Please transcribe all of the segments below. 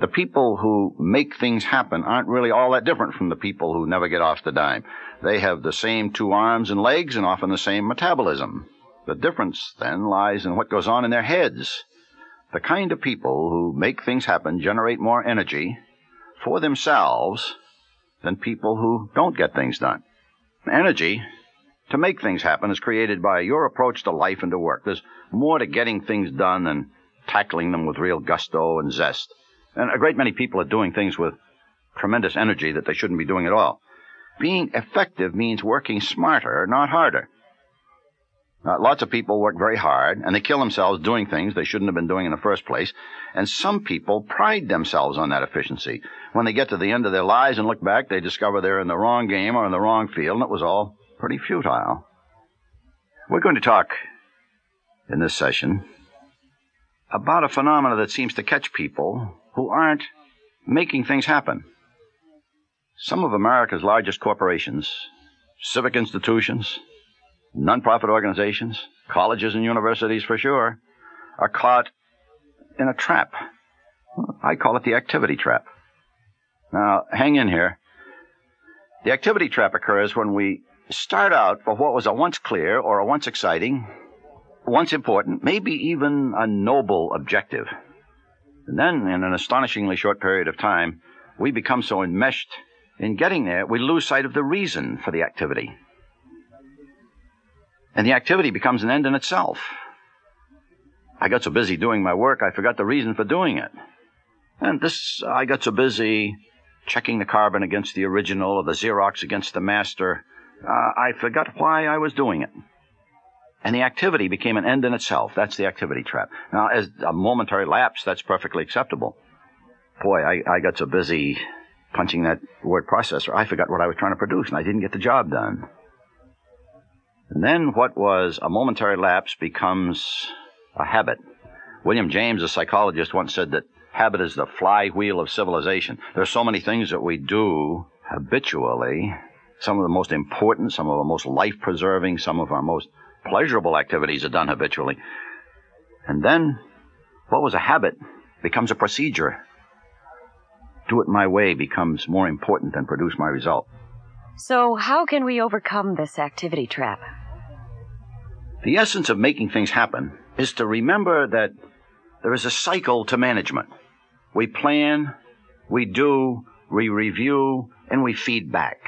The people who make things happen aren't really all that different from the people who never get off the dime. They have the same two arms and legs and often the same metabolism. The difference then lies in what goes on in their heads. The kind of people who make things happen generate more energy for themselves than people who don't get things done. Energy to make things happen is created by your approach to life and to work. There's more to getting things done than tackling them with real gusto and zest. And a great many people are doing things with tremendous energy that they shouldn't be doing at all. Being effective means working smarter, not harder. Uh, lots of people work very hard and they kill themselves doing things they shouldn't have been doing in the first place. And some people pride themselves on that efficiency. When they get to the end of their lives and look back, they discover they're in the wrong game or in the wrong field and it was all pretty futile. We're going to talk in this session about a phenomenon that seems to catch people who aren't making things happen. Some of America's largest corporations, civic institutions, nonprofit organizations, colleges and universities for sure, are caught in a trap. I call it the activity trap. Now, hang in here. The activity trap occurs when we start out for what was a once clear or a once exciting, once important, maybe even a noble objective. And then, in an astonishingly short period of time, we become so enmeshed in getting there, we lose sight of the reason for the activity. And the activity becomes an end in itself. I got so busy doing my work, I forgot the reason for doing it. And this, I got so busy checking the carbon against the original or the Xerox against the master, uh, I forgot why I was doing it. And the activity became an end in itself. That's the activity trap. Now, as a momentary lapse, that's perfectly acceptable. Boy, I, I got so busy punching that word processor, I forgot what I was trying to produce, and I didn't get the job done. And then what was a momentary lapse becomes a habit. William James, a psychologist, once said that habit is the flywheel of civilization. There are so many things that we do habitually, some of the most important, some of the most life preserving, some of our most pleasurable activities are done habitually. And then what was a habit becomes a procedure. Do it my way becomes more important than produce my result. So, how can we overcome this activity trap? The essence of making things happen is to remember that there is a cycle to management. We plan, we do, we review, and we feed back.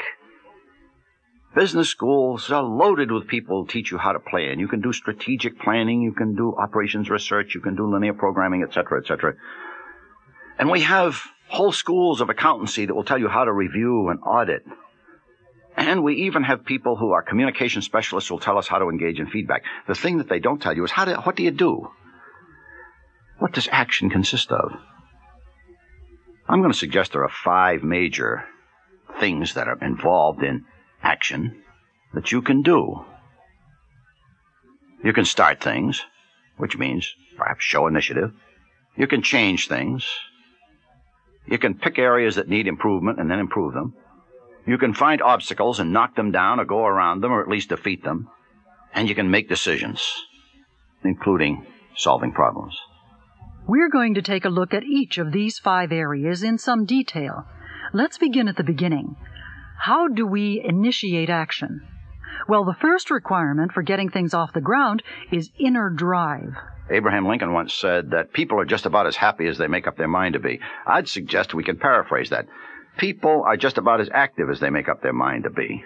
Business schools are loaded with people who teach you how to plan. You can do strategic planning, you can do operations research, you can do linear programming, etc., etc. And we have whole schools of accountancy that will tell you how to review and audit. And we even have people who are communication specialists who will tell us how to engage in feedback. The thing that they don't tell you is how do, what do you do? What does action consist of? I'm going to suggest there are five major things that are involved in action that you can do. You can start things, which means perhaps show initiative. You can change things. You can pick areas that need improvement and then improve them. You can find obstacles and knock them down or go around them or at least defeat them. And you can make decisions, including solving problems. We're going to take a look at each of these five areas in some detail. Let's begin at the beginning. How do we initiate action? Well, the first requirement for getting things off the ground is inner drive. Abraham Lincoln once said that people are just about as happy as they make up their mind to be. I'd suggest we can paraphrase that. People are just about as active as they make up their mind to be.